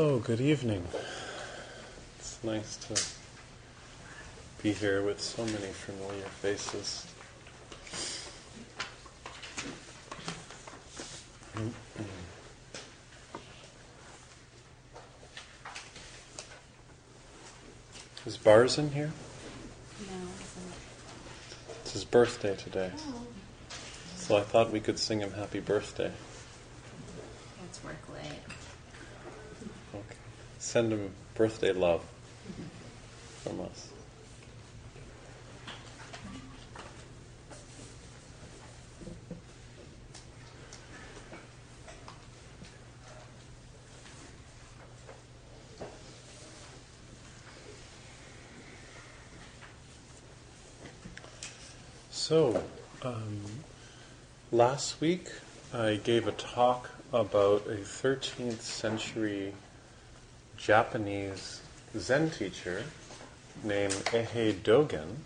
So, good evening. It's nice to be here with so many familiar faces. Is Bars in here? No, It's his birthday today. So I thought we could sing him happy birthday. it's work late. Okay. Send him birthday love from us. So, um, last week I gave a talk about a 13th century Japanese Zen teacher named Eihei Dogen.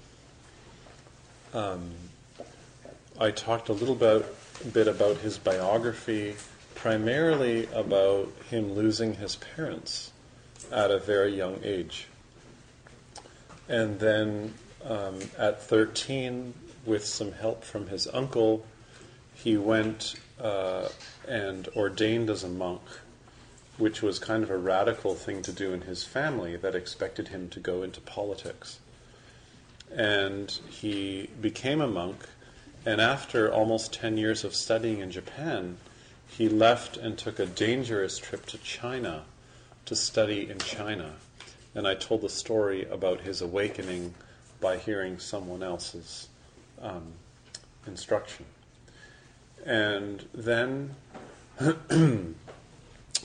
Um, I talked a little bit, bit about his biography, primarily about him losing his parents at a very young age. And then um, at 13, with some help from his uncle, he went uh, and ordained as a monk, which was kind of a radical thing to do in his family that expected him to go into politics. And he became a monk, and after almost 10 years of studying in Japan, he left and took a dangerous trip to China to study in China. And I told the story about his awakening by hearing someone else's um, instruction. And then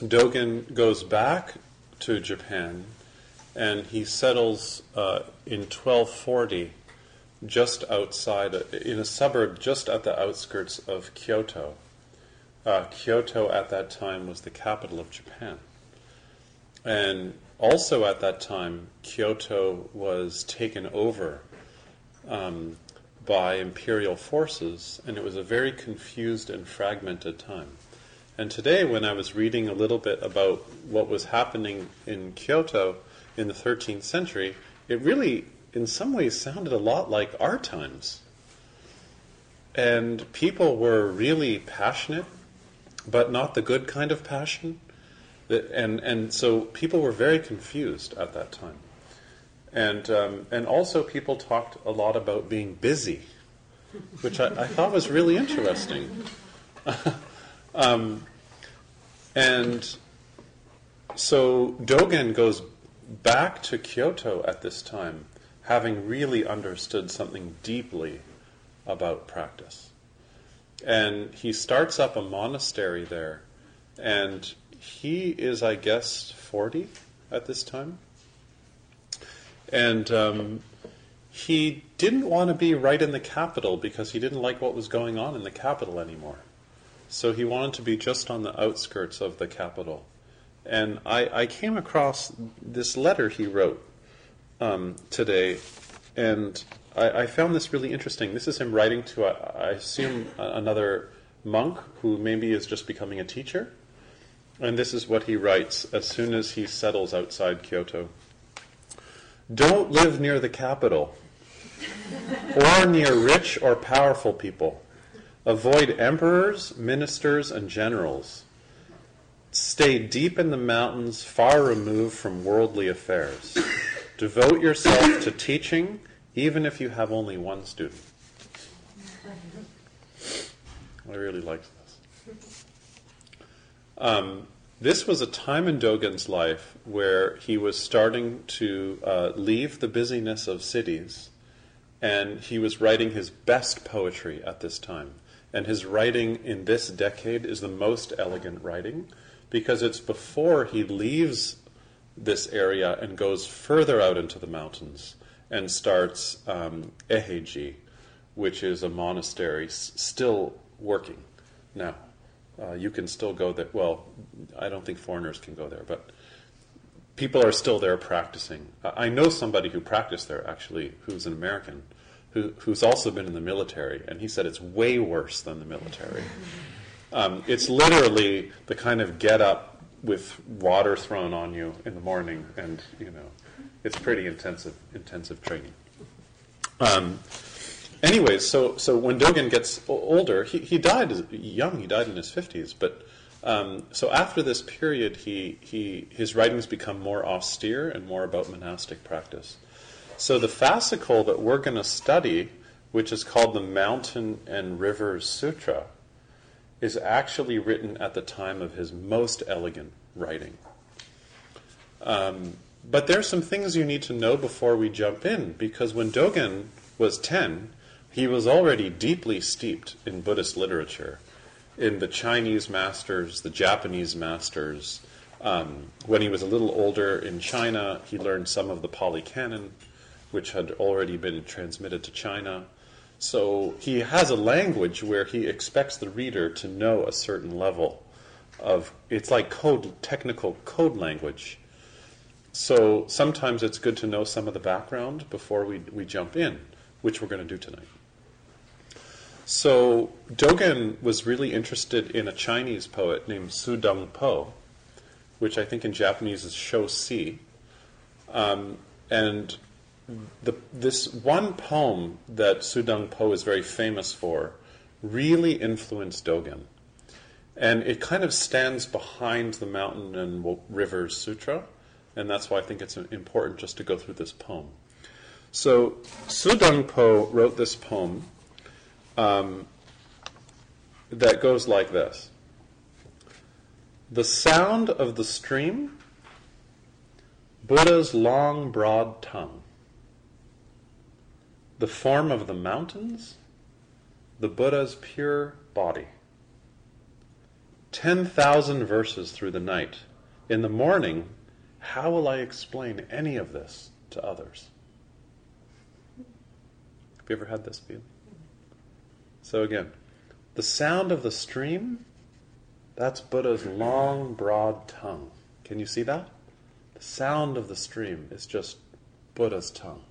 Dogen goes back to Japan and he settles uh, in 1240 just outside, in a suburb just at the outskirts of Kyoto. Uh, Kyoto at that time was the capital of Japan. And also at that time, Kyoto was taken over um, by imperial forces, and it was a very confused and fragmented time. And today, when I was reading a little bit about what was happening in Kyoto in the 13th century, it really, in some ways, sounded a lot like our times. And people were really passionate, but not the good kind of passion. And, and so people were very confused at that time. And, um, and also, people talked a lot about being busy, which I, I thought was really interesting. um, and so Dogen goes back to Kyoto at this time, having really understood something deeply about practice. And he starts up a monastery there, and he is, I guess, 40 at this time. And um, he didn't want to be right in the capital because he didn't like what was going on in the capital anymore. So he wanted to be just on the outskirts of the capital. And I, I came across this letter he wrote um, today, and I, I, found this really interesting. This is him writing to, I assume, another monk who maybe is just becoming a teacher. And this is what he writes as soon as he settles outside Kyoto. Don't live near the capital or near rich or powerful people. Avoid emperors, ministers, and generals. Stay deep in the mountains, far removed from worldly affairs. Devote yourself to teaching, even if you have only one student. I really liked this. Um, this was a time in Dogen's life where he was starting to uh, leave the busyness of cities, and he was writing his best poetry at this time. And his writing in this decade is the most elegant writing because it's before he leaves this area and goes further out into the mountains and starts um, Eiheiji, which is a monastery s- still working now. Uh, you can still go there. Well, I don't think foreigners can go there, but people are still there practicing. I I know somebody who practiced there actually, who's an American, who, who's also been in the military, and he said it's way worse than the military. Um, it's literally the kind of get up with water thrown on you in the morning, and you know, it's pretty intensive, intensive training. Um, anyways, so so when Dogen gets older, he, he died young. He died in his fifties, but um, so after this period, he he his writings become more austere and more about monastic practice. So the fascicle that we're going to study, which is called the Mountain and Rivers Sutra, is actually written at the time of his most elegant writing. Um, but there's some things you need to know before we jump in, because when Dogen was 10, he was already deeply steeped in Buddhist literature, in the Chinese masters, the Japanese masters. Um, when he was a little older in China, he learned some of the Pali Canon, which had already been transmitted to China. So he has a language where he expects the reader to know a certain level of it's like code technical code language. So sometimes it's good to know some of the background before we, we jump in, which we're going to do tonight. So Dogen was really interested in a Chinese poet named Su Dong Po, which I think in Japanese is Sho Si. Um, and the, this one poem that Su Dong Po is very famous for really influenced Dogen. And it kind of stands behind the Mountain and Rivers Sutra, and that's why I think it's important just to go through this poem. So, Su Dong Po wrote this poem um, that goes like this The sound of the stream, Buddha's long, broad tongue. The form of the mountains, the Buddha's pure body. 10,000 verses through the night. In the morning, how will I explain any of this to others? Have you ever had this feeling? So, again, the sound of the stream, that's Buddha's long, broad tongue. Can you see that? The sound of the stream is just Buddha's tongue.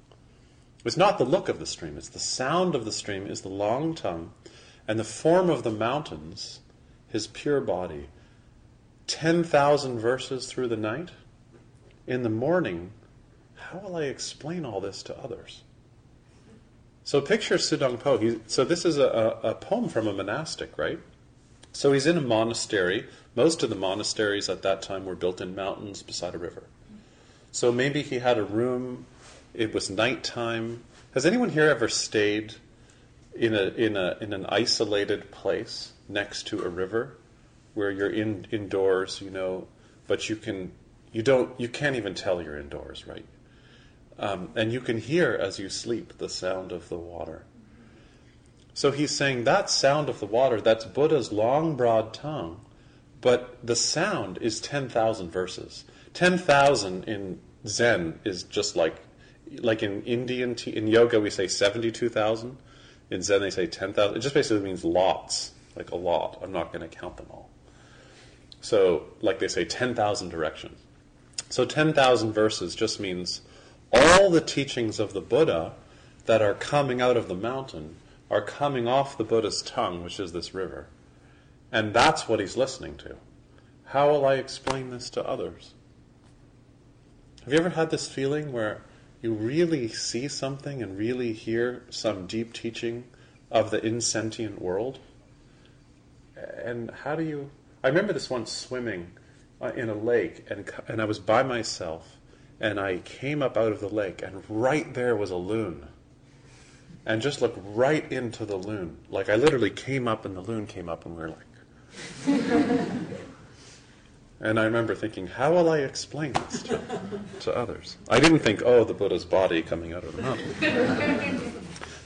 It's not the look of the stream, it's the sound of the stream is the long tongue, and the form of the mountains, his pure body. 10,000 verses through the night. In the morning, how will I explain all this to others? So picture Sudong Po. He, so this is a, a, a poem from a monastic, right? So he's in a monastery. Most of the monasteries at that time were built in mountains beside a river. So maybe he had a room. It was nighttime. Has anyone here ever stayed in a in a in an isolated place next to a river, where you're in indoors, you know, but you can you don't you can't even tell you're indoors, right? Um, and you can hear as you sleep the sound of the water. So he's saying that sound of the water, that's Buddha's long, broad tongue, but the sound is 10,000 verses. 10,000 in Zen is just like, like in Indian, in yoga we say 72,000. In Zen they say 10,000. It just basically means lots, like a lot. I'm not going to count them all. So, like they say, 10,000 directions. So 10,000 verses just means all the teachings of the Buddha that are coming out of the mountain are coming off the Buddha's tongue, which is this river. And that's what he's listening to. How will I explain this to others? Have you ever had this feeling where you really see something and really hear some deep teaching of the insentient world? and how do you? I remember this once swimming uh, in a lake, and and I was by myself, and I came up out of the lake, and right there was a loon, and just looked right into the loon. Like I literally came up, and the loon came up, and we were like. And I remember thinking, how will I explain this to, to others? I didn't think, oh, the Buddha's body coming out of the mountain.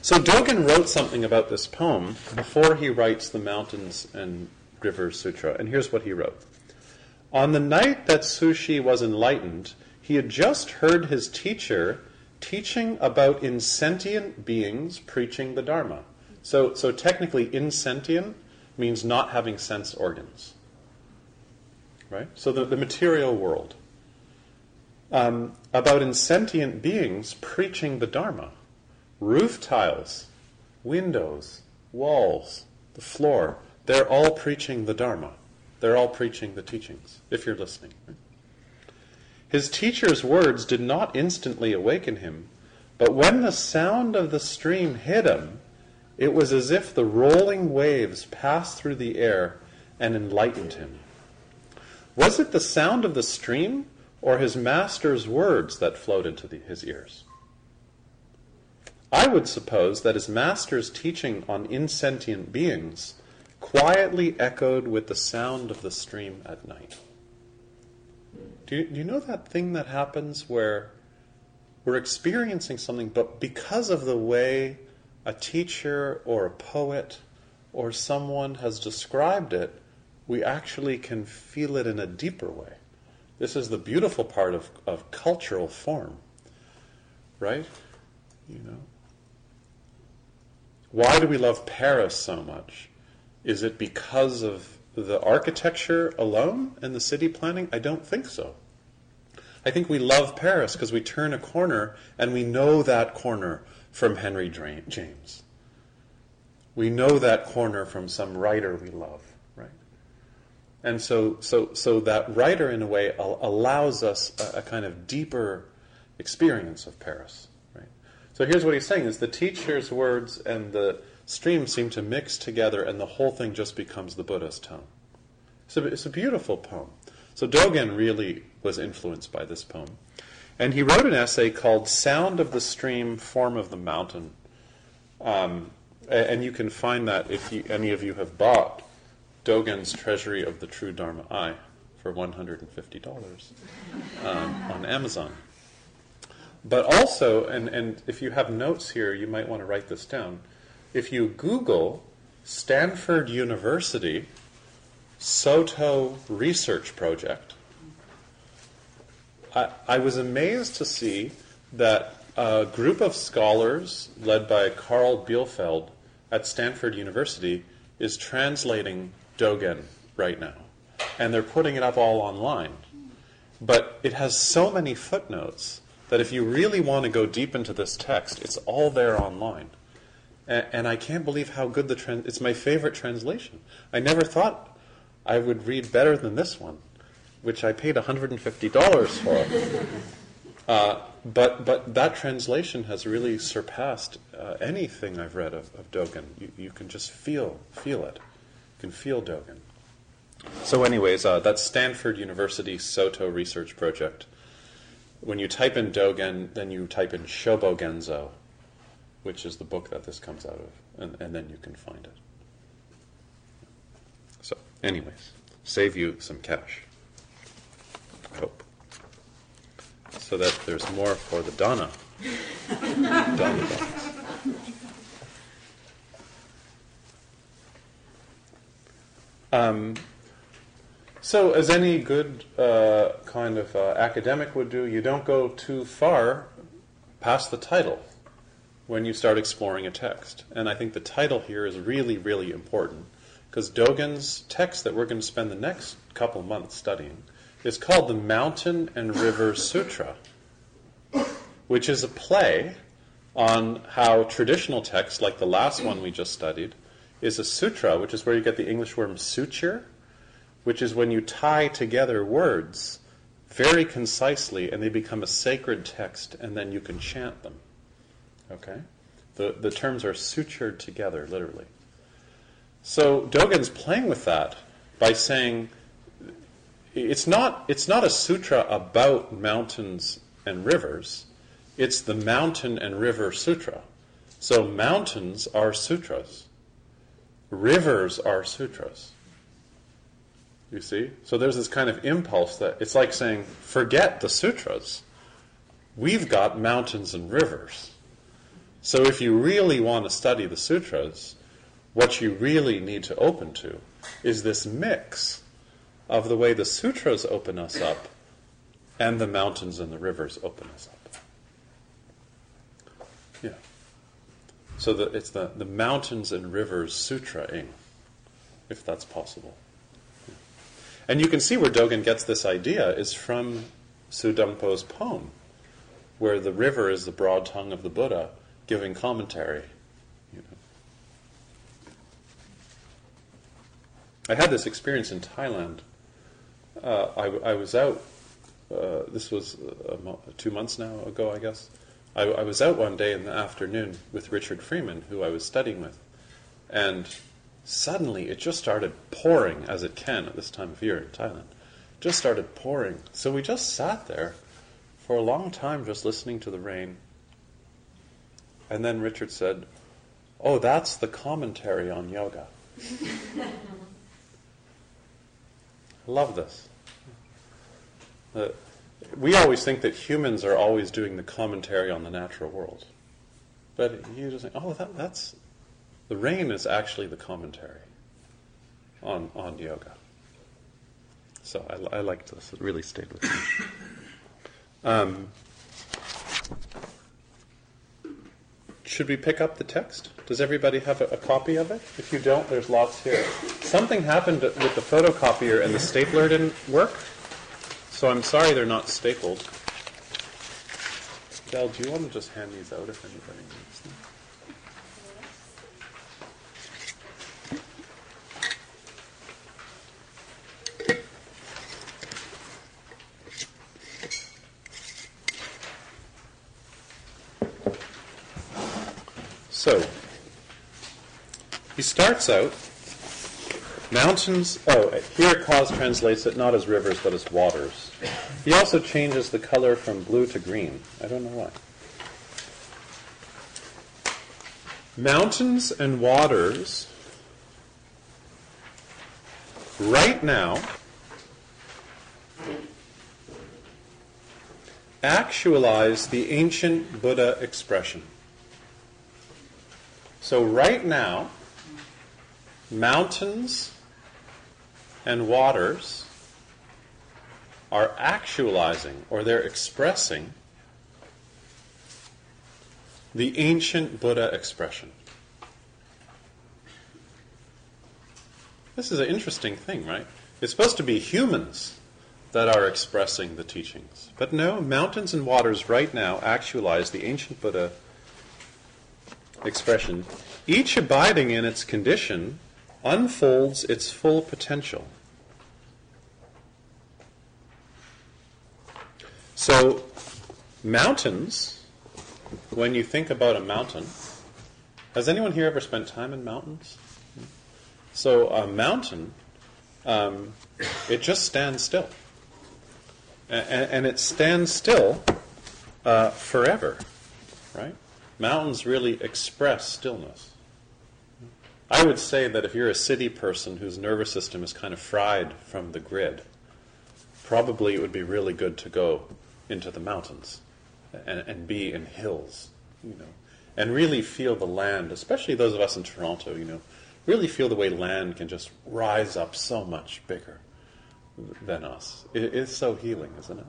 so Dogen wrote something about this poem before he writes the Mountains and Rivers Sutra. And here's what he wrote On the night that Su Shi was enlightened, he had just heard his teacher teaching about insentient beings preaching the Dharma. So, so technically, insentient means not having sense organs right? So the, the material world. Um, about insentient beings preaching the Dharma. Roof tiles, windows, walls, the floor, they're all preaching the Dharma. They're all preaching the teachings, if you're listening. His teacher's words did not instantly awaken him, but when the sound of the stream hit him, it was as if the rolling waves passed through the air and enlightened him. Was it the sound of the stream or his master's words that flowed into the, his ears? I would suppose that his master's teaching on insentient beings quietly echoed with the sound of the stream at night. Do you, do you know that thing that happens where we're experiencing something, but because of the way a teacher or a poet or someone has described it, we actually can feel it in a deeper way. This is the beautiful part of, of cultural form, right? You know. Why do we love Paris so much? Is it because of the architecture alone and the city planning? I don't think so. I think we love Paris because we turn a corner and we know that corner from Henry James. We know that corner from some writer we love. And so, so, so that writer, in a way, allows us a, a, kind of deeper experience of Paris. Right? So here's what he's saying: is the teacher's words and the stream seem to mix together, and the whole thing just becomes the Buddha's tone. So it's a beautiful poem. So Dogen really was influenced by this poem, and he wrote an essay called "Sound of the Stream, Form of the Mountain." Um, and you can find that if you, any of you have bought Dogen's Treasury of the True Dharma Eye for $150 um, on Amazon. But also, and, and if you have notes here, you might want to write this down. If you Google Stanford University Soto Research Project, I, I was amazed to see that a group of scholars led by Carl Bielefeldt at Stanford University is translating Dogen right now, and they're putting it up all online. But it has so many footnotes that if you really want to go deep into this text, it's all there online. And, and I can't believe how good the trans. It's my favorite translation. I never thought I would read better than this one, which I paid $150 for. Uh, but but that translation has really surpassed uh, anything I've read of, of Dogen. You, you can just feel feel it can feel Dogen. So, anyways, uh, that's Stanford University Soto Research Project. When you type in Dogen, then you type in Shobo Genzo, which is the book that this comes out of, and, and then you can find it. So, anyways, save you some cash. I hope. So that there's more for the Dana. Dana Um, so, as any good uh, kind of uh, academic would do, you don't go too far past the title when you start exploring a text. And I think the title here is really, really important because Dogen's text that we're going to spend the next couple months studying is called the Mountain and River Sutra, which is a play on how traditional texts, like the last one we just studied, is a sutra, which is where you get the English word suture, which is when you tie together words very concisely and they become a sacred text and then you can chant them. Okay? The, the terms are sutured together, literally. So Dogen's playing with that by saying it's not, it's not a sutra about mountains and rivers, it's the mountain and river sutra. So mountains are sutras, rivers are sutras. You see? So there's this kind of impulse that it's like saying, forget the sutras. We've got mountains and rivers. So if you really want to study the sutras, what you really need to open to is this mix of the way the sutras open us up and the mountains and the rivers open us up. So it's the, the mountains and rivers sutraing, if that's possible. And you can see where Dogen gets this idea is from Su Dong Po's poem, where the river is the broad tongue of the Buddha giving commentary. You know. I had this experience in Thailand. Uh, I, I, was out, uh, this was mo- two months now ago, I guess. I, I was out one day in the afternoon with Richard Freeman, who I was studying with. And suddenly it just started pouring, as it can at this time of year in Thailand. Just started pouring. So we just sat there for a long time just listening to the rain. And then Richard said, Oh, that's the commentary on yoga. I love this. Uh, we always think that humans are always doing the commentary on the natural world. But you just think, oh, that, that's the rain is actually the commentary on, on yoga. So I, I liked this. It really stayed with me. Um, should we pick up the text? Does everybody have a, a, copy of it? If you don't, there's lots here. Something happened with the photocopier and the stapler didn't work, so I'm sorry they're not stapled. Del, do you want to just hand these out if anybody needs them? So, he starts out, mountains, oh, here Kaz translates it not as rivers but as waters. He also changes the color from blue to green. I don't know why. Mountains and waters, right now, actualize the ancient Buddha expression. So, right now, mountains and waters are actualizing or they're expressing the ancient Buddha expression. This is an interesting thing, right? It's supposed to be humans that are expressing the teachings. But no, mountains and waters right now actualize the ancient Buddha expression, each abiding in its condition unfolds its full potential. So, mountains, when you think about a mountain, has anyone here ever spent time in mountains? So, a mountain, um, it just stands still. And, and it stands still uh, forever, right? Mountains really express stillness. I would say that if you're a city person whose nervous system is kind of fried from the grid, probably it would be really good to go into the mountains and, and be in hills, you know, and really feel the land, especially those of us in Toronto, you know, really feel the way land can just rise up so much bigger than us. It is so healing, isn't it?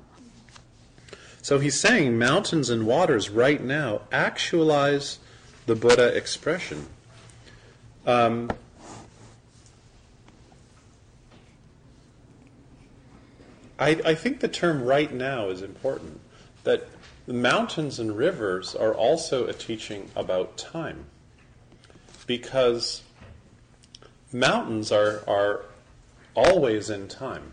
So he's saying mountains and waters right now actualize the Buddha expression. Um, I, I think the term right now is important. That the mountains and rivers are also a teaching about time. Because mountains are, are always in time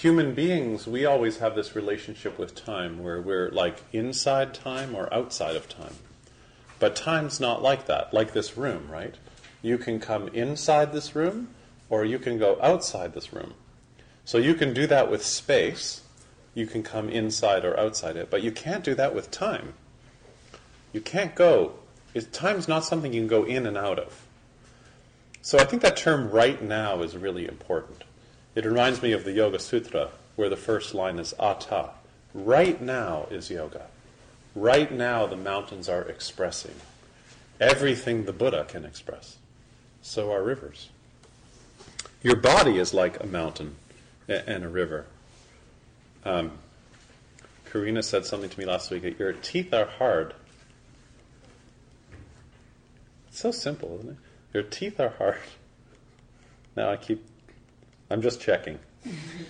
human beings, we always have this relationship with time where we're like inside time or outside of time. But time's not like that, like this room, right? You can come inside this room or you can go outside this room. So you can do that with space. You can come inside or outside it, but you can't do that with time. You can't go. Time's not something you can go in and out of. So I think that term right now is really important. It reminds me of the Yoga Sutra, where the first line is atha. Right now is yoga. Right now the mountains are expressing everything the Buddha can express. So are rivers. Your body is like a mountain and a river. Um, Karina said something to me last week that your teeth are hard. It's so simple, isn't it? Your teeth are hard. Now I keep, I'm just checking.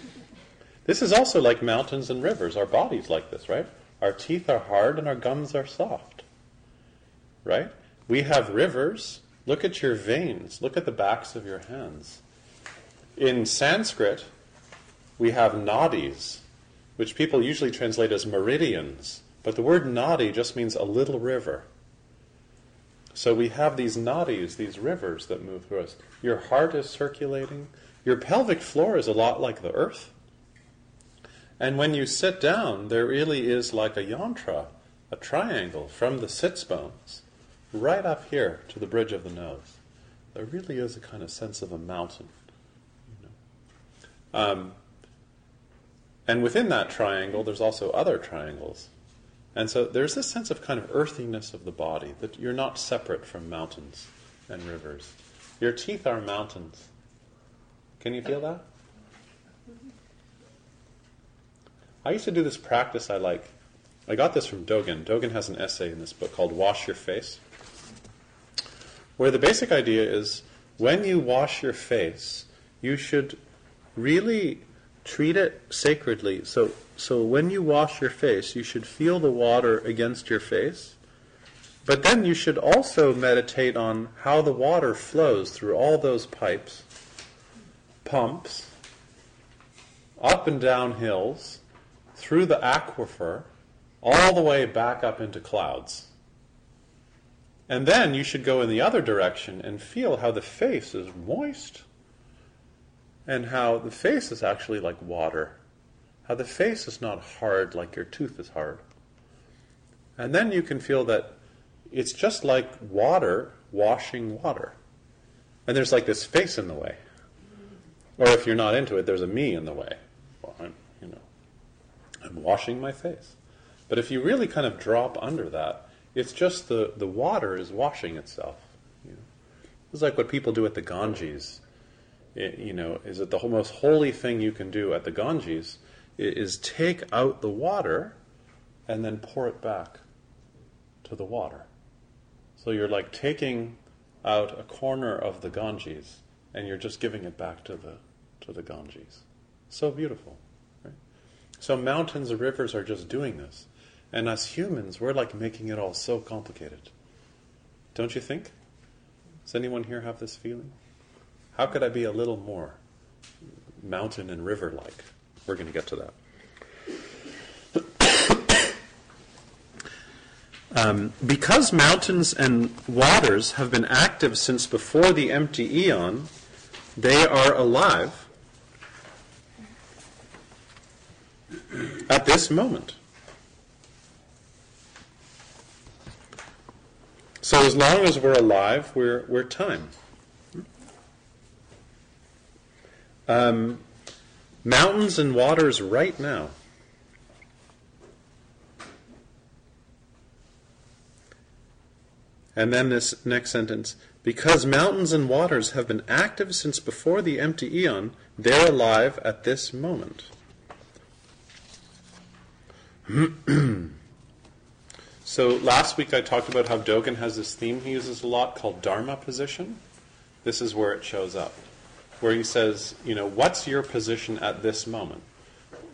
this is also like mountains and rivers. Our body's like this, right? Our teeth are hard and our gums are soft. Right? We have rivers. Look at your veins. Look at the backs of your hands. In Sanskrit, we have nadis, which people usually translate as meridians. But the word nadi just means a little river. So we have these nadis, these rivers that move through us. Your heart is circulating. Your pelvic floor is a lot like the earth. And when you sit down, there really is like a yantra, a triangle from the sits bones right up here to the bridge of the nose. There really is a kind of sense of a mountain. You know? um, and within that triangle, there's also other triangles. And so there's this sense of kind of earthiness of the body, that you're not separate from mountains and rivers. Your teeth are mountains. Can you feel that? I used to do this practice I like. I got this from Dogen. Dogen has an essay in this book called Wash Your Face, where the basic idea is when you wash your face, you should really treat it sacredly. So, so when you wash your face, you should feel the water against your face. But then you should also meditate on how the water flows through all those pipes, pumps, up and down hills, through the aquifer, all the way back up into clouds. And then you should go in the other direction and feel how the face is moist and how the face is actually like water. How the face is not hard like your tooth is hard. And then you can feel that it's just like water washing water. And there's like this face in the way. Or if you're not into it, there's a me in the way. Well, I'm, you know, I'm washing my face. But if you really kind of drop under that, it's just the, the water is washing itself. You know? It's like what people do at the Ganges. It, you know, is that the most holy thing you can do at the Ganges is take out the water and then pour it back to the water. So you're like taking out a corner of the Ganges and you're just giving it back to the to the Ganges. So beautiful. So mountains and rivers are just doing this. And as humans, we're like making it all so complicated. Don't you think? Does anyone here have this feeling? How could I be a little more mountain and river like? We're going to get to that. Um, because mountains and waters have been active since before the empty eon, they are alive at this moment. So as long as we're alive, we're, we're time. Um, mountains and waters right now. And then this next sentence because mountains and waters have been active since before the empty eon, they're alive at this moment. so last week I talked about how Dogen has this theme he uses a lot called Dharma position. This is where it shows up, where he says, you know, what's your position at this moment?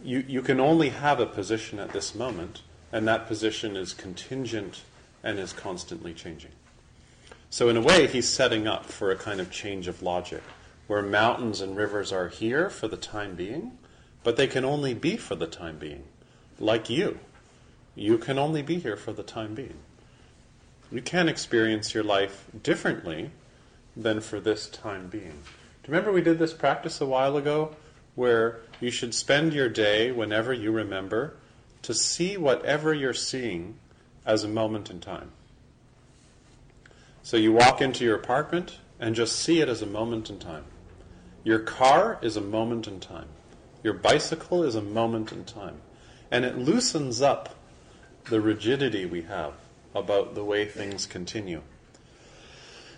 You, you can only have a position at this moment, and that position is contingent and is constantly changing. So, in a way, he's setting up for a kind of change of logic, where mountains and rivers are here for the time being, but they can only be for the time being. Like you. You can only be here for the time being. You can experience your life differently than for this time being. Do you remember we did this practice a while ago where you should spend your day whenever you remember to see whatever you're seeing as a moment in time? So you walk into your apartment and just see it as a moment in time. Your car is a moment in time. Your bicycle is a moment in time. And it loosens up the rigidity we have about the way things continue.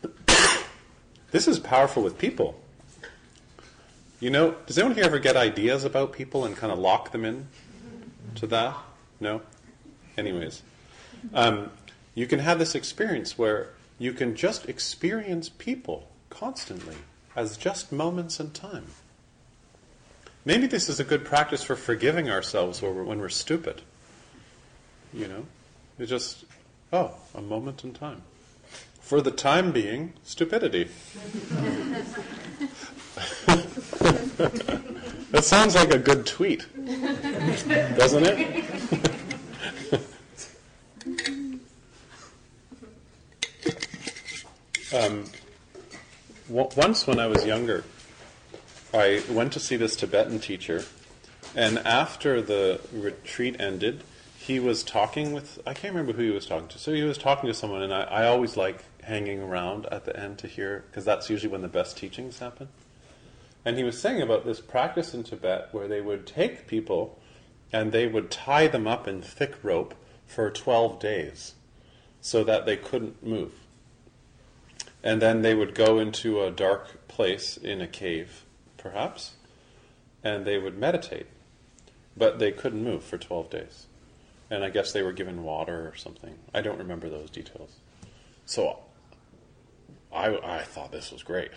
this is powerful with people. You know, does anyone here ever get ideas about people and kind of lock them in to that? No? Anyways. Um, you can have this experience where you can just experience people constantly as just moments in time. Maybe this is a good practice for forgiving ourselves when we're, when we're stupid. You know? It's just, oh, a moment in time. For the time being, stupidity. that sounds like a good tweet, doesn't it? um, once when I was younger, I went to see this Tibetan teacher, and after the retreat ended, he was talking with, I can't remember who he was talking to. So he was talking to someone, and I, I always like hanging around at the end to hear, because that's usually when the best teachings happen. And he was saying about this practice in Tibet where they would take people and they would tie them up in thick rope for 12 days so that they couldn't move. And then they would go into a dark place in a cave, perhaps, and they would meditate. But they couldn't move for 12 days. And I guess they were given water or something. I don't remember those details. So I, I thought this was great.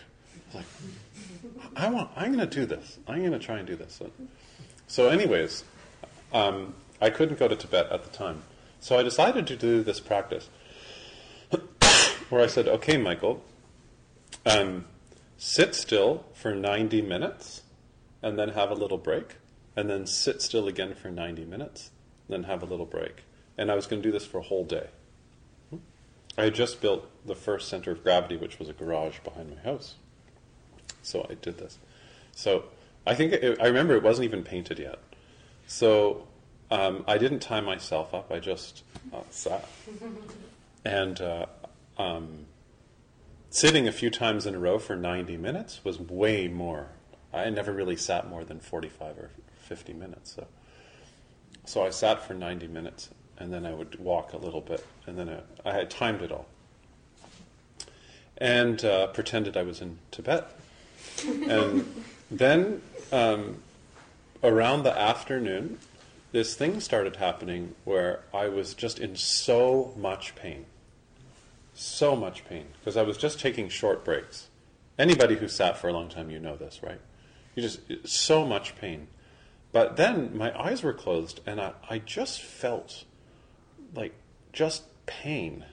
Like, I want, I'm going to do this. I'm going to try and do this. So, anyways, um, I couldn't go to Tibet at the time. So I decided to do this practice where I said, okay, Michael, um, sit still for 90 minutes and then have a little break, and then sit still again for 90 minutes, then have a little break. And I was going to do this for a whole day. I had just built the first center of gravity, which was a garage behind my house. So I did this. So I think it, I remember it wasn't even painted yet. So um, I didn't tie myself up. I just uh, sat. And uh, um, sitting a few times in a row for 90 minutes was way more. I never really sat more than 45 or 50 minutes. So, so I sat for 90 minutes and then I would walk a little bit and then I, I had timed it all. And uh, pretended I was in Tibet and then um, around the afternoon, this thing started happening where I was just in so much pain. So much pain. Because I was just taking short breaks. Anybody who sat for a long time, you know this, right? You just, so much pain. But then my eyes were closed and I, I just felt like just pain.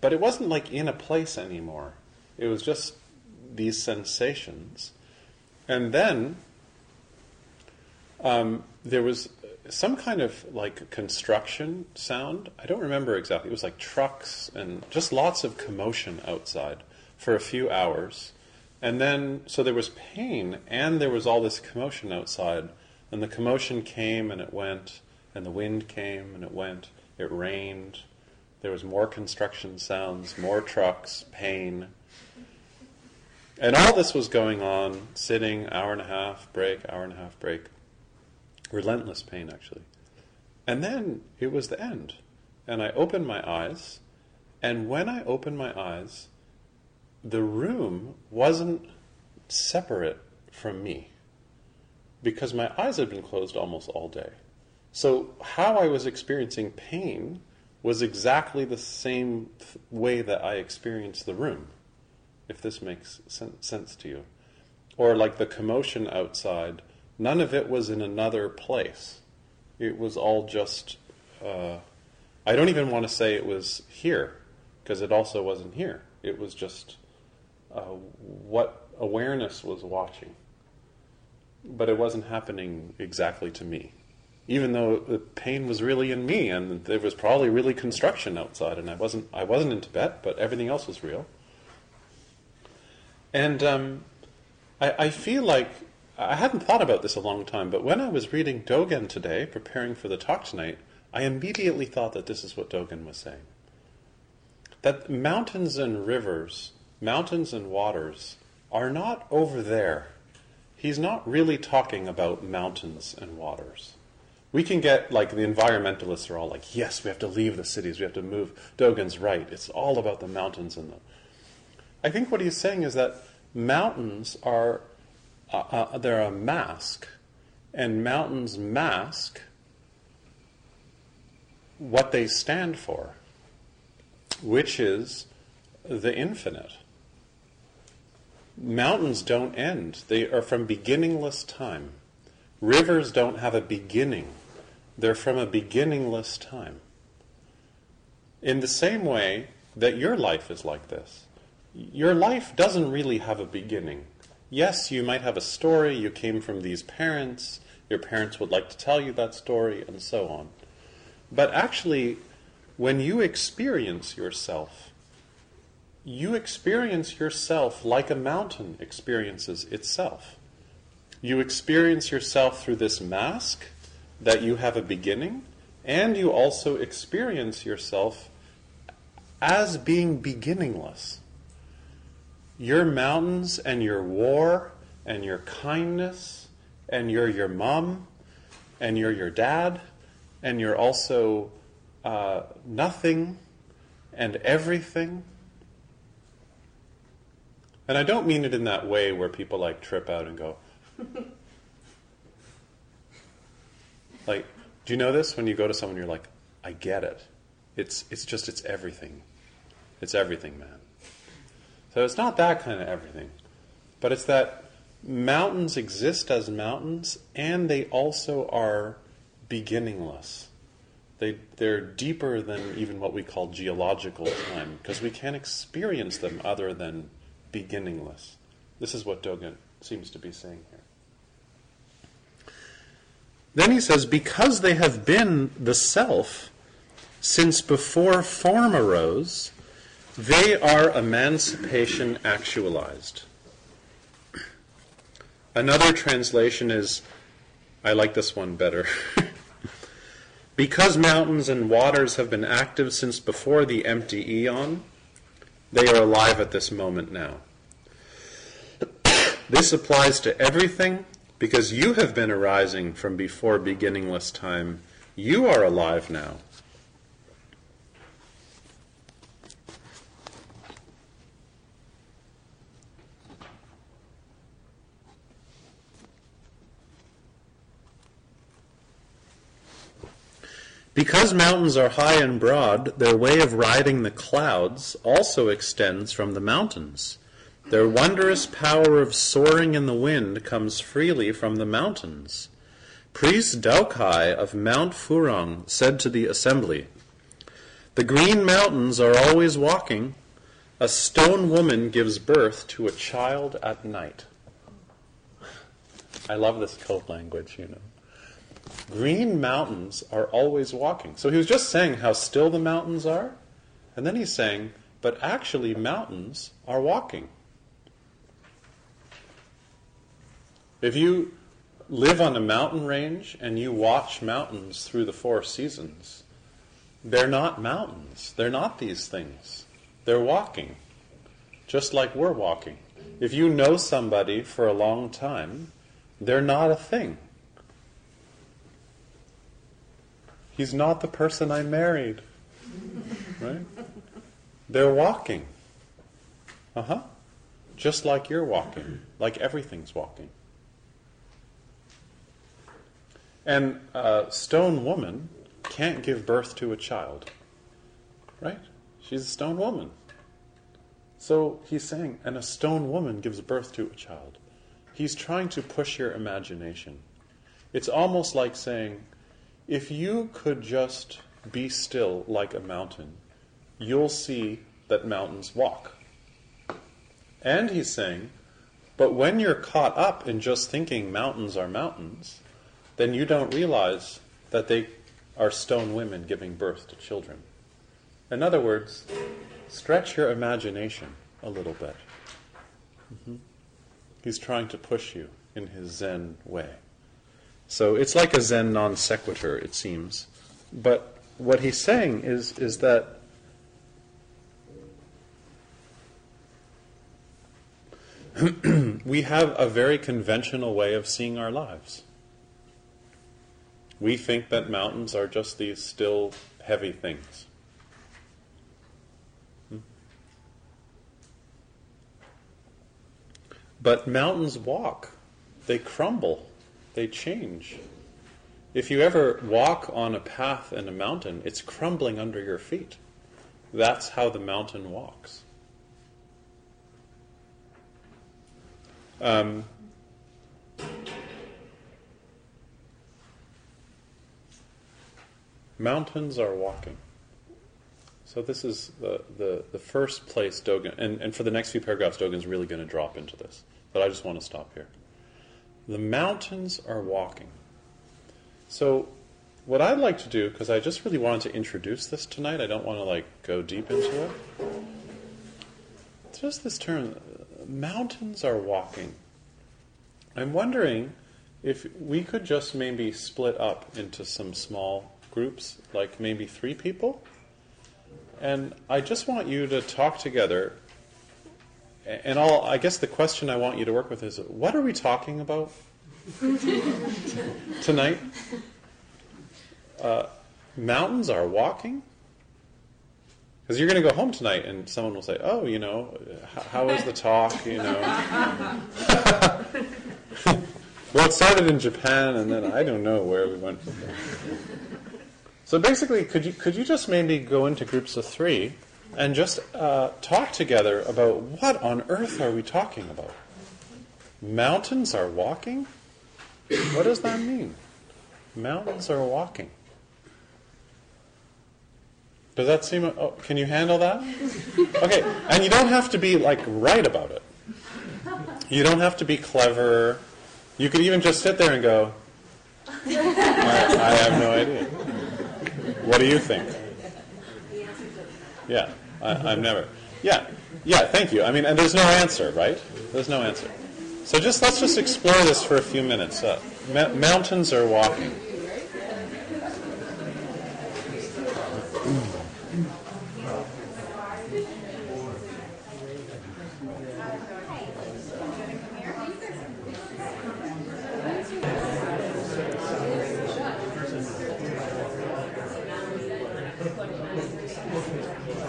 But it wasn't like in a place anymore. It was just these sensations. And then um, there was some kind of like construction sound. I don't remember exactly. It was like trucks and just lots of commotion outside for a few hours. And then, so there was pain and there was all this commotion outside. And the commotion came and it went, and the wind came and it went. It rained. There was more construction sounds, more trucks, pain. And all this was going on, sitting, hour and a half break, hour and a half break. Relentless pain, actually. And then it was the end. And I opened my eyes, and when I opened my eyes, the room wasn't separate from me because my eyes had been closed almost all day. So, how I was experiencing pain was exactly the same way that I experienced the room if this makes sen- sense to you. Or like the commotion outside, none of it was in another place. It was all just, uh, I don't even want to say it was here, because it also wasn't here. It was just uh, what awareness was watching. But it wasn't happening exactly to me. Even though the pain was really in me, and there was probably really construction outside, and I wasn't, I wasn't in Tibet, but everything else was real. And um, I, I feel like I hadn't thought about this a long time, but when I was reading Dogen today, preparing for the talk tonight, I immediately thought that this is what Dogen was saying. That mountains and rivers, mountains and waters, are not over there. He's not really talking about mountains and waters. We can get, like, the environmentalists are all like, yes, we have to leave the cities, we have to move. Dogen's right. It's all about the mountains and the. I think what he's saying is that mountains are uh, uh, they're a mask, and mountains mask what they stand for, which is the infinite. Mountains don't end, they are from beginningless time. Rivers don't have a beginning, they're from a beginningless time. In the same way that your life is like this, your life doesn't really have a beginning yes, you might have a story, you came from these parents, your parents would like to tell you that story, and so on. But actually, when you experience yourself, you experience yourself like a mountain experiences itself. You experience yourself through this mask that you have a beginning, and you also experience yourself as being beginningless your mountains and your war and your kindness and you're your mom and you're your dad and you're also uh, nothing and everything. And I don't mean it in that way where people like trip out and go, like, do you know this? When you go to someone, you're like, I get it. It's, it's just, it's everything. It's everything, man. So it's not that kind of everything, but it's that mountains exist as mountains and they also are beginningless. They, they're deeper than even what we call geological time because we can't experience them other than beginningless. This is what Dogen seems to be saying here. Then he says, because they have been the self since before form arose, they are emancipation actualized. Another translation is, I like this one better. because mountains and waters have been active since before the empty eon, they are alive at this moment now. This applies to everything because you have been arising from before beginningless time. You are alive now. Because mountains are high and broad, their way of riding the clouds also extends from the mountains. Their wondrous power of soaring in the wind comes freely from the mountains. Priest Daokai of Mount Furong said to the assembly, The green mountains are always walking. A stone woman gives birth to a child at night. I love this code language, you know. Green mountains are always walking. So he was just saying how still the mountains are, and then he's saying, but actually, mountains are walking. If you live on a mountain range and you watch mountains through the four seasons, they're not mountains. They're not these things. They're walking, just like we're walking. If you know somebody for a long time, they're not a thing. He's not the person I married. Right? They're walking. Uh huh. Just like you're walking, like everything's walking. And a stone woman can't give birth to a child. Right? She's a stone woman. So he's saying, and a stone woman gives birth to a child. He's trying to push your imagination. It's almost like saying, if you could just be still like a mountain, you'll see that mountains walk. And he's saying, but when you're caught up in just thinking mountains are mountains, then you don't realize that they are stone women giving birth to children. In other words, stretch your imagination a little bit. Mm-hmm. He's trying to push you in his Zen way. So it's like a Zen non sequitur, it seems. But what he's saying is, is that we have a very conventional way of seeing our lives. We think that mountains are just these still, heavy things. Hmm? But mountains walk, they crumble, they change. If you ever walk on a path in a mountain, it's crumbling under your feet. That's how the mountain walks. Um, mountains are walking. So this is the, the, the first place Dogen, and, and for the next few paragraphs, Dogen's really going to drop into this. But I just want to stop here. The mountains are walking. So what I'd like to do, because I just really wanted to introduce this tonight, I don't want to like go deep into it. Just this term, mountains are walking. I'm wondering if we could just maybe split up into some small groups, like maybe three people. And I just want you to talk together. And all, I guess the question I want you to work with is what are we talking about tonight? Uh, mountains are walking? Because you're going to go home tonight and someone will say, oh, you know, how was the talk, you know? well, it started in Japan and then I don't know where we went from there. So basically, could you, could you just maybe go into groups of three and just uh, talk together about what on earth are we talking about? Mountains are walking? What does that mean? Mountains are walking. Does that seem? Oh, can you handle that? Okay, and you don't have to be like right about it. You don't have to be clever. You could even just sit there and go, I, I have no idea. What do you think? Yeah, I, I've never. Yeah, yeah. Thank you. I mean, and there's no answer, right? There's no answer. So just let's just explore this for a few minutes. Uh, ma- mountains are walking.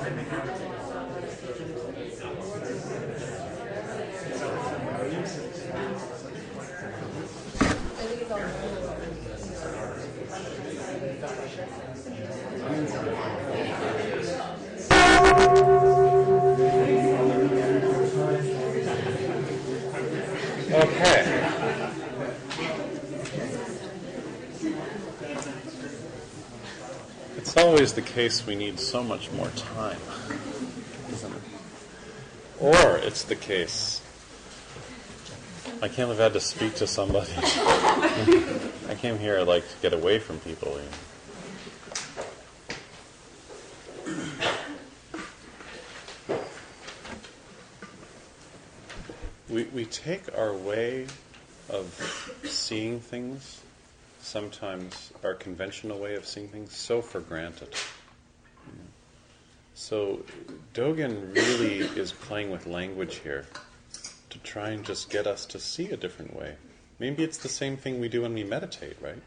I make an opportunity. The case we need so much more time, isn't it? Or it's the case I can't I had to speak to somebody. I came here like to get away from people. You know. We, we take our way of seeing things, sometimes our conventional way of seeing things, so for granted. So Dogen really is playing with language here to try and just get us to see a different way. Maybe it's the same thing we do when we meditate, right?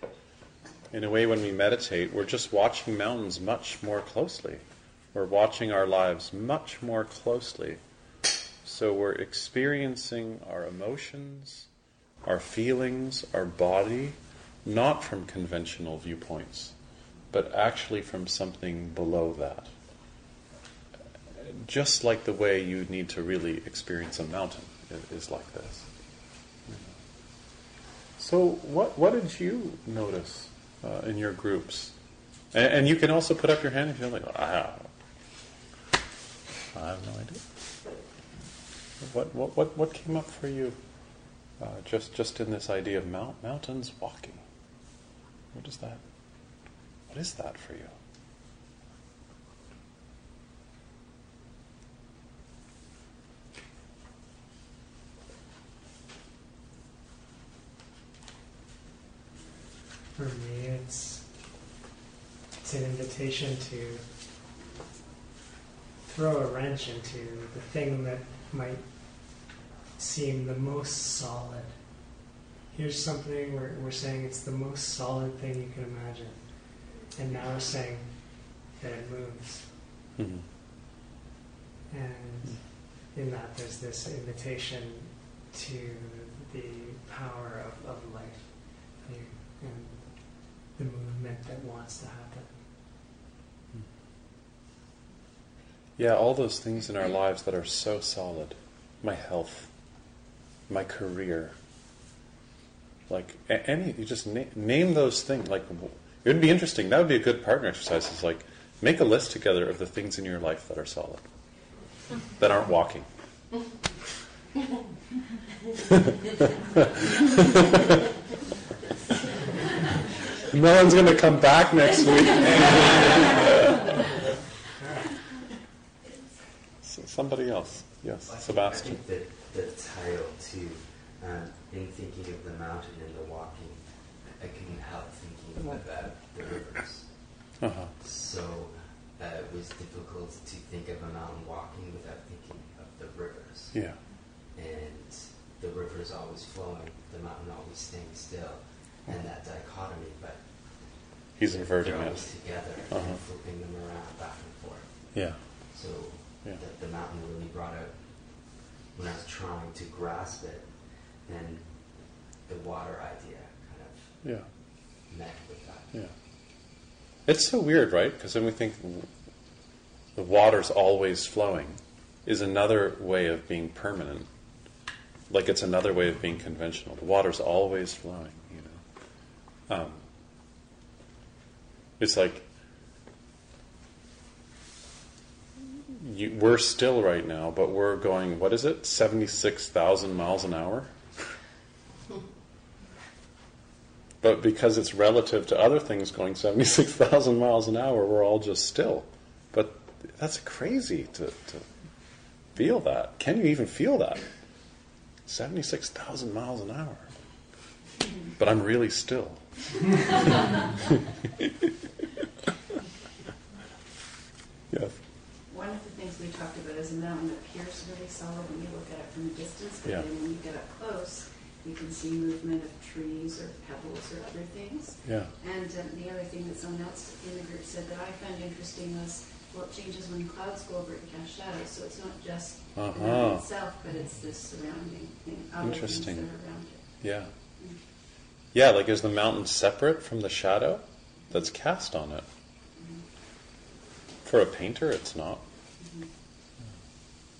In a way, when we meditate, we're just watching mountains much more closely. We're watching our lives much more closely. So we're experiencing our emotions, our feelings, our body, not from conventional viewpoints, but actually from something below that. Just like the way you need to really experience a mountain is like this. So, what what did you notice uh, in your groups? And, and, you can also put up your hand if you're like, ah, I have no idea. What what what what came up for you? Uh, just just in this idea of mount, mountains walking. What is that? What is that for you? For me, it's it's an invitation to throw a wrench into the thing that might seem the most solid Here's something we're, we're saying it's the most solid thing you can imagine. And now we're saying that it moves. Mhm. And in that, there's this invitation to the power of, of life and the movement that wants to happen. Yeah, all those things in our lives that are so solid. My health, my career. Like any, you just na- name those things. Like it would be interesting. That would be a good partner exercise. Is like make a list together of the things in your life that are solid, that aren't walking. no one's going to come back next week. Somebody else. Yes, Sebastian. I think that the title too, um, in thinking of the mountain and the walking, I couldn't help thinking about the rivers. Uh-huh. So uh, it was difficult to think of a mountain walking without thinking of the rivers. Yeah. And the river is always flowing, the mountain always staying still, and that dichotomy, but He's inverting they're it. always together Uh-huh. and flipping them around back and forth. Yeah. So Yeah. the, the mountain really brought out when I was trying to grasp it, then the water idea kind of Yeah. met with that. Yeah. It's so weird, right? Because then we think the water's always flowing is another way of being permanent. Like it's another way of being conventional. The water's always flowing, you know. Um, it's like you, we're still right now, but we're going, what is it, 76,000 miles an hour? But because it's relative to other things going 76,000 miles an hour, we're all just still. But that's crazy to, to feel that. Can you even feel that? 76,000 miles an hour. But I'm really still. yes. One of the things we talked about is a mountain that appears really solid when you look at it from a distance, but Yeah. then when you get up close, you can see movement of trees or pebbles or other things. Yeah. And um, the other thing that someone else in the group said that I found interesting was, well, it changes when clouds go over it and cast shadows. So it's not just the Uh-huh. mountain itself, but it's the surrounding thing, things Interesting. are around it. Yeah. Yeah, like is the mountain separate from the shadow that's cast on it? For a painter, it's not.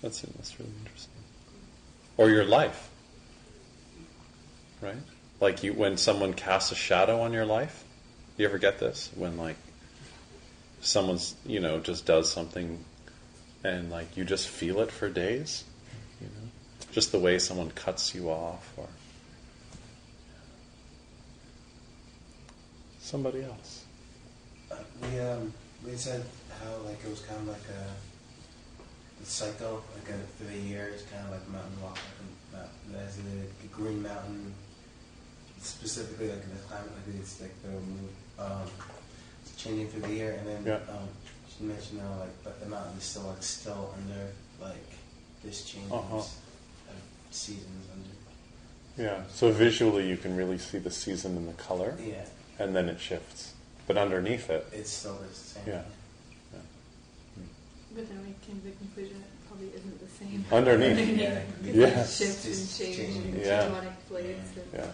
That's that's really interesting. Or your life, right? Like you, when someone casts a shadow on your life. You ever get this when like someone's you know just does something, and like you just feel it for days, you know, just the way someone cuts you off or somebody else. Uh, we um we said how like it was kind of like a, a cycle, like a, the years, kind of like a mountain walk, like a the green mountain, specifically like in the climate, like it's like the mood, um, it's changing through the year, and then Yeah. um, she mentioned how like but the mountain is still like still under like this change Uh-huh. of seasons under. Yeah. So visually, you can really see the season and the color, Yeah, and then it shifts. But underneath it, it's still the same. Yeah. But then we came to the conclusion it probably isn't the same. underneath, Yeah. Because Yeah. it shifts and Just changes and Yeah. tectonic plates and yeah,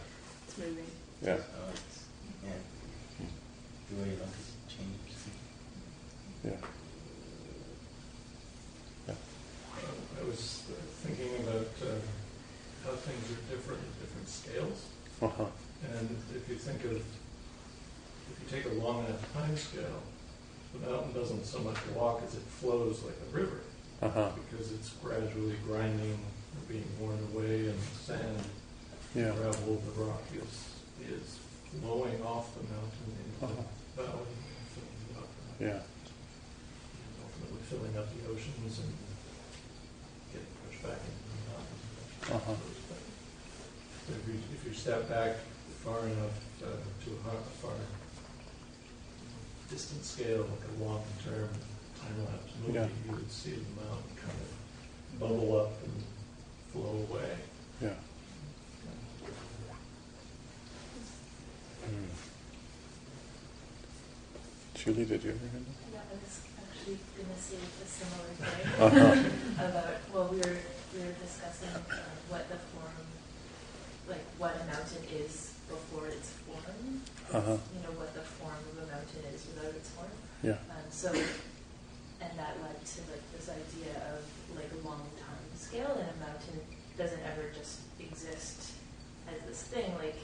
it's moving. yeah, So it's, yeah, the way you look is changes. yeah. Yeah. I was uh, thinking about uh, how things are different at different scales. Uh-huh. And if you think of, if you take a long enough time scale, the mountain doesn't so much walk as it flows like a river, Uh-huh. because it's gradually grinding or being worn away, and the sand, Yeah. gravel, the rock is, is flowing off the mountain into Uh-huh. the valley, and filling it up, Yeah. and ultimately filling up the oceans and getting pushed back into the mountains. Uh-huh. If you, if you step back far enough uh, to a har- far distance scale, like a long-term time-lapse movie, Yeah. you would see the mountain kind of bubble up and flow away. Yeah. Mm. Julie, did you ever hear that? Yeah, I was actually going to say a similar thing Uh-huh. about, well, we were, we were discussing uh, what the form, like what a mountain is before it's formed. Uh-huh. You know, what the form of a mountain is without its form. Yeah. Um, so, and that led to like this idea of like a long time scale, and a mountain doesn't ever just exist as this thing. Like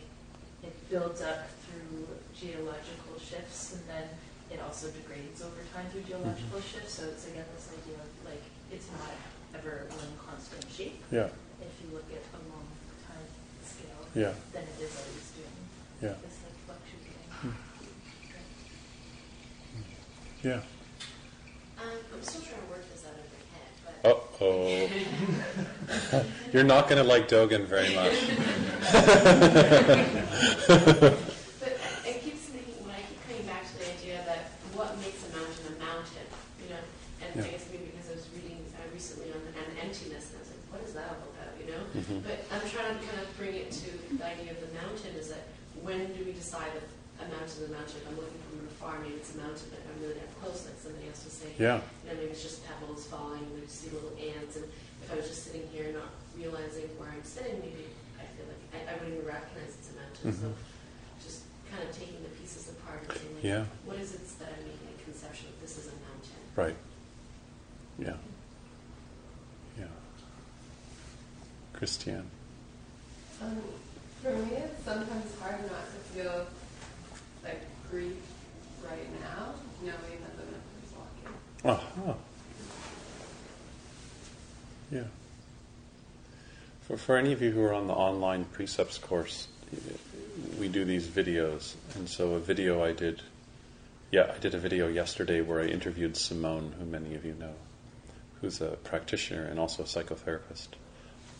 it builds up through geological shifts, and then it also degrades over time through geological shifts. So it's again this idea of like it's not ever one constant shape. Yeah. If you look at a long time scale, Yeah. then it is always doing Yeah. this like fluctuating. Hmm. Yeah. Um, I'm still trying to work this out in my head, but Uh oh. You're not going to like Dogen very much. but it keeps making when I keep coming back to the idea that what makes a mountain a mountain, you know, and Yeah. I guess maybe because I was reading uh, recently on an emptiness, and I was like, what is that all about, you? Mhm. But I'm trying to kind of bring it to the idea of the mountain is that when do we decide that a mountain is a mountain? If I'm looking from afar, maybe it's a mountain, but I'm really that close, like somebody else was saying, Yeah. you know, maybe it's just pebbles falling and just see little ants. And if I was just sitting here not realizing where I'm sitting, maybe I feel like I, I wouldn't even recognize it's a mountain. So Mhm. just kind of taking the pieces apart and saying, like, Yeah. what is it that I'm making a conception of this is a mountain? Right. Yeah. Christiane. Um, for me, it's sometimes hard not to feel like grief right now, knowing that the mountain is walking. Uh-huh. Yeah. For, for any of you who are on the online precepts course, we do these videos. And so a video I did, yeah, I did a video yesterday where I interviewed Simone, who many of you know, who's a practitioner and also a psychotherapist,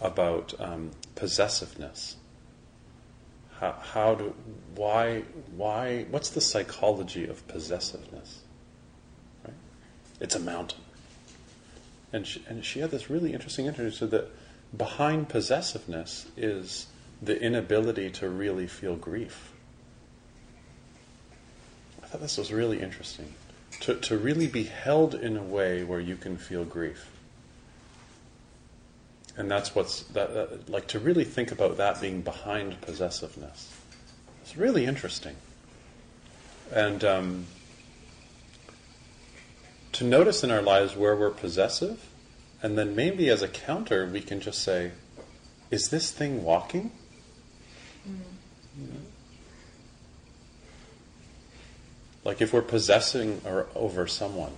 about um, possessiveness. How, how do, why, why, what's the psychology of possessiveness? Right? It's a mountain. And she, and she had this really interesting interview. So that behind possessiveness is the inability to really feel grief. I thought this was really interesting. To, to really be held in a way where you can feel grief. And that's what's, that, that, like to really think about that being behind possessiveness. It's really interesting. And um, to notice in our lives where we're possessive, and then maybe as a counter, we can just say, Is this thing walking? Know? Like if we're possessing or over someone,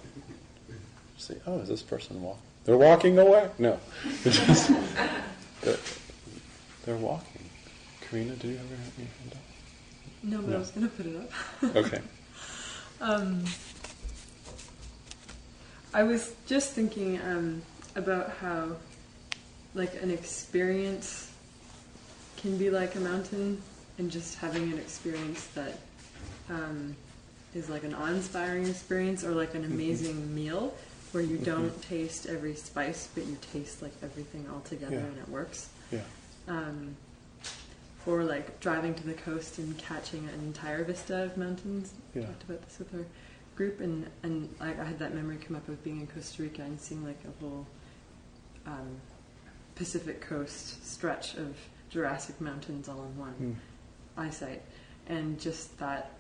say, "Oh, is this person walking? They're walking away." No, They're just, they're, they're walking. Karina, do you ever have your hand up? No, but No. I was going to put it up. Okay. Um, I was just thinking um, about how, like, an experience can be like a mountain, and just having an experience that um, is like an awe-inspiring experience, or like an amazing meal where you don't taste every spice, but you taste like everything all together, Yeah. and it works. Yeah. Um, or like driving to the coast and catching an entire vista of mountains. We Yeah. talked about this with our group, and and like I had that memory come up of being in Costa Rica and seeing like a whole um, Pacific coast stretch of Jurassic mountains all in one Mm. eyesight, and just that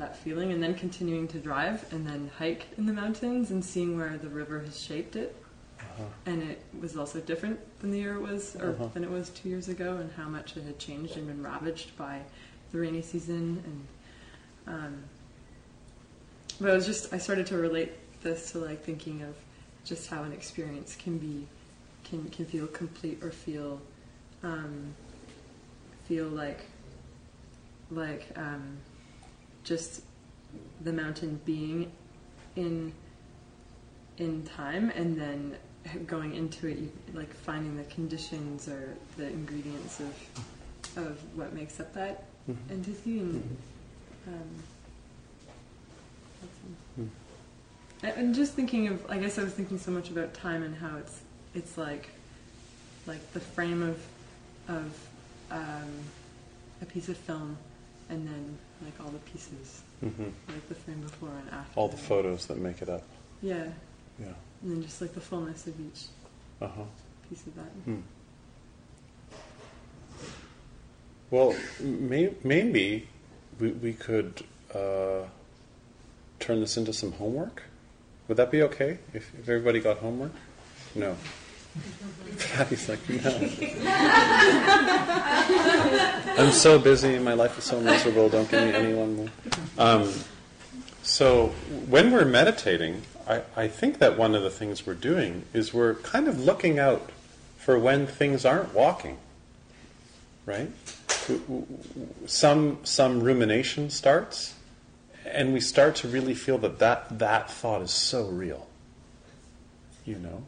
that feeling, and then continuing to drive and then hike in the mountains and seeing where the river has shaped it Uh-huh. and it was also different than the year it was, or Uh-huh. than it was two years ago, and how much it had changed and been ravaged by the rainy season. And um, but I was just I started to relate this to like thinking of just how an experience can be can can feel complete or feel um, feel like like um, just the mountain being in in time and then going into it you like finding the conditions or the ingredients of of what makes up that Mhm. entity and um, I- I'm just thinking of. I guess I was thinking so much about time and how it's it's like like the frame of of um, a piece of film, and then like all the pieces, hmm like the frame before and after. All the photos that make it up. Yeah, Yeah. and then just like the fullness of each Uh huh. piece of that. Hmm. Well, may, maybe we, we could uh, turn this into some homework. Would that be okay if, if everybody got homework? No. Patty's like, no. I'm so busy. My life is so miserable. Don't give me any one more. Um, so when we're meditating, I, I think that one of the things we're doing is we're kind of looking out for when things aren't walking. Right? Some some rumination starts, and we start to really feel that that, that thought is so real. You know?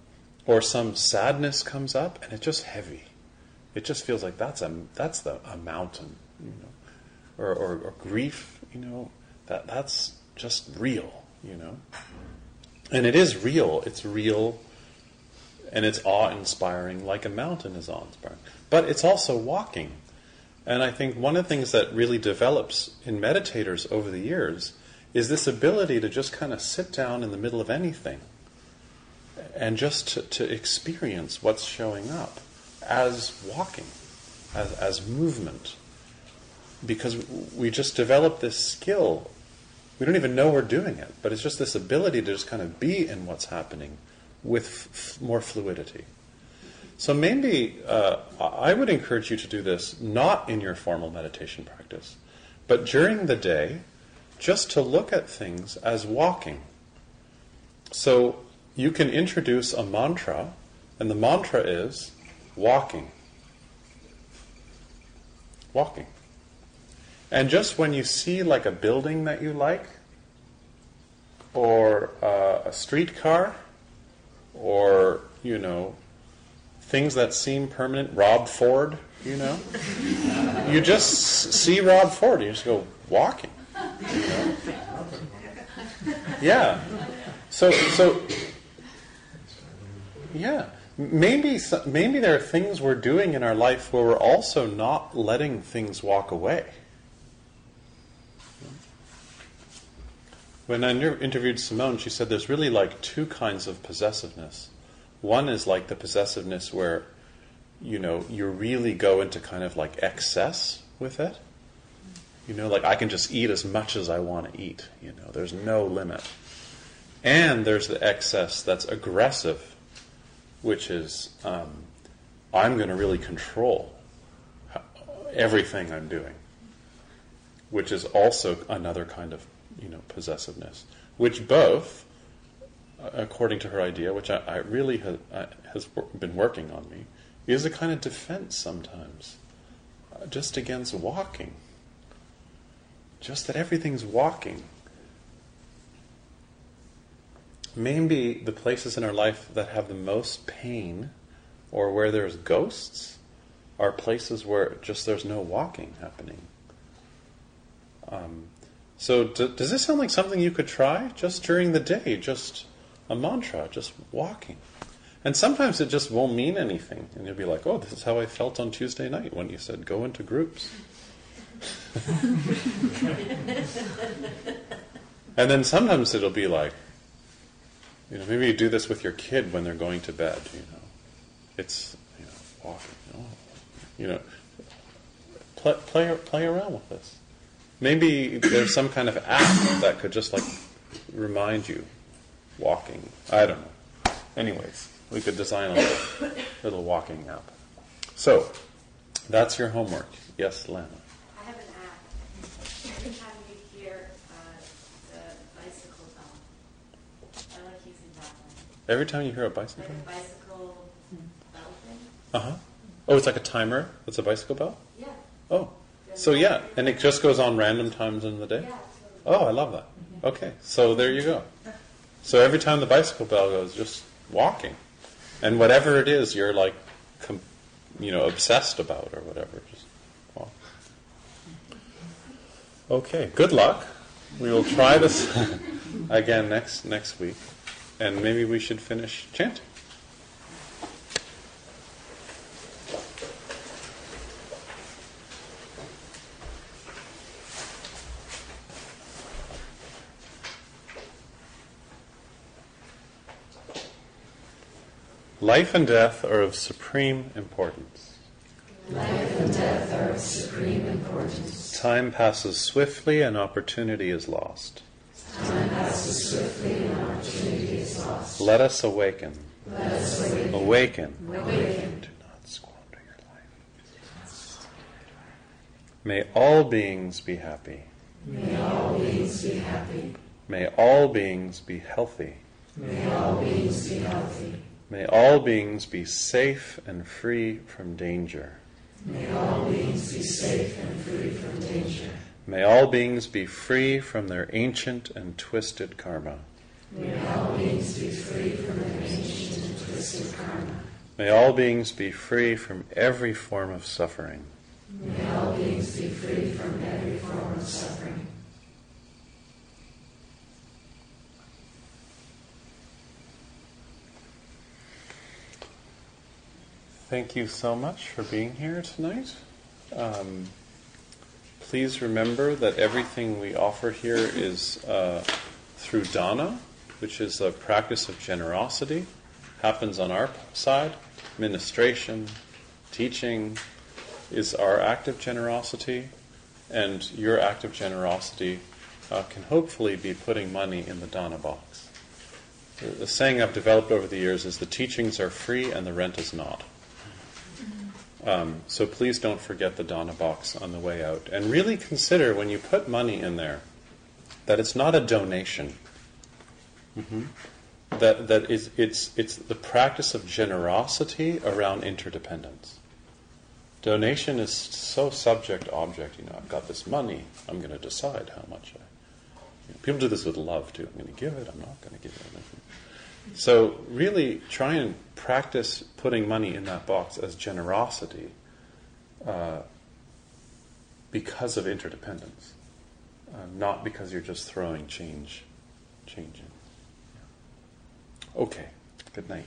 Or some sadness comes up and it's just heavy. It just feels like that's a that's the a mountain, you know. Or, or, or grief, you know, that that's just real, you know. And it is real. It's real and it's awe inspiring, like a mountain is awe inspiring. But it's also walking. And I think one of the things that really develops in meditators over the years is this ability to just kind of sit down in the middle of anything and just to, to experience what's showing up as walking, as, as movement. Because we just develop this skill. We don't even know we're doing it, but it's just this ability to just kind of be in what's happening with f- more fluidity. So maybe uh, I would encourage you to do this not in your formal meditation practice, but during the day, just to look at things as walking. So you can introduce a mantra, and the mantra is walking. Walking. And just when you see like a building that you like, or uh, a streetcar, or, you know, things that seem permanent, Rob Ford, you know, you just see Rob Ford, and you just go walking. You know? Yeah. So, so yeah, maybe maybe there are things we're doing in our life where we're also not letting things walk away. When I interviewed Simone, she said there's really like two kinds of possessiveness. One is like the possessiveness where, you know, you really go into kind of like excess with it. You know, like I can just eat as much as I want to eat. You know, there's no limit. And there's the excess that's aggressive, which is um, I'm going to really control everything I'm doing, which is also another kind of you know possessiveness, which both, uh, according to her idea, which I, I really ha, uh, has been working on me, is a kind of defense sometimes, uh, just against walking. Just that everything's walking. Maybe the places in our life that have the most pain or where there's ghosts are places where just there's no walking happening. Um, so, d- does this sound like something you could try just during the day? Just a mantra, just walking. And sometimes it just won't mean anything. And you'll be like, oh, this is how I felt on Tuesday night when you said go into groups. and then sometimes it'll be like, you know, maybe you do this with your kid when they're going to bed, you know. It's, you know, walking, you know, play, play, play around with this. Maybe there's some kind of app that could just like remind you walking. I don't know. Anyways, we could design a little, little walking app. So, that's your homework. Yes, Lana. I have an app. Every time you hear uh, the bicycle bell, I like using that one. Every time you hear a Like bicycle? a bicycle bell thing. Uh huh. Oh, it's like a timer. It's a bicycle bell? Yeah. Oh. So, yeah, and it just goes on random times in the day? Yeah. Oh, I love that. Okay, so there you go. So every time the bicycle bell goes, just walking, and whatever it is you're like, com- you know, obsessed about or whatever, just walk. Okay, good luck. We will try this. again next next week, and maybe we should finish chanting. Life and death are of supreme importance. Life and death are of supreme importance. Time passes swiftly and opportunity is lost. Let us. Awaken. Awaken. Do not squander your life. May all beings be happy. May all beings be happy. May all beings be healthy. May all beings be healthy. May all beings be safe and free from danger. May all beings be safe and free from danger. May all beings be free from their ancient and twisted karma. May all beings be free from their ancient and twisted karma. May all beings be free from every form of suffering. May all beings be free from every form of suffering. Thank you so much for being here tonight. Um, please remember that everything we offer here is uh, through dana, which is a practice of generosity, happens on our side. Ministration, teaching is our act of generosity, and your act of generosity uh, can hopefully be putting money in the dana box. The, the saying I've developed over the years is the teachings are free and the rent is not. Um, so please don't forget the dana box on the way out. And really consider when you put money in there that it's not a donation. Mm-hmm. That, that is, it's, it's the practice of generosity around interdependence. Donation is so subject object. You know, I've got this money. I'm going to decide how much I. You know, people do this with love too. I'm going to give it. I'm not going to give it. So really try and practice putting money in that box as generosity uh, because of interdependence, uh, not because you're just throwing change, change in. Okay. Good night.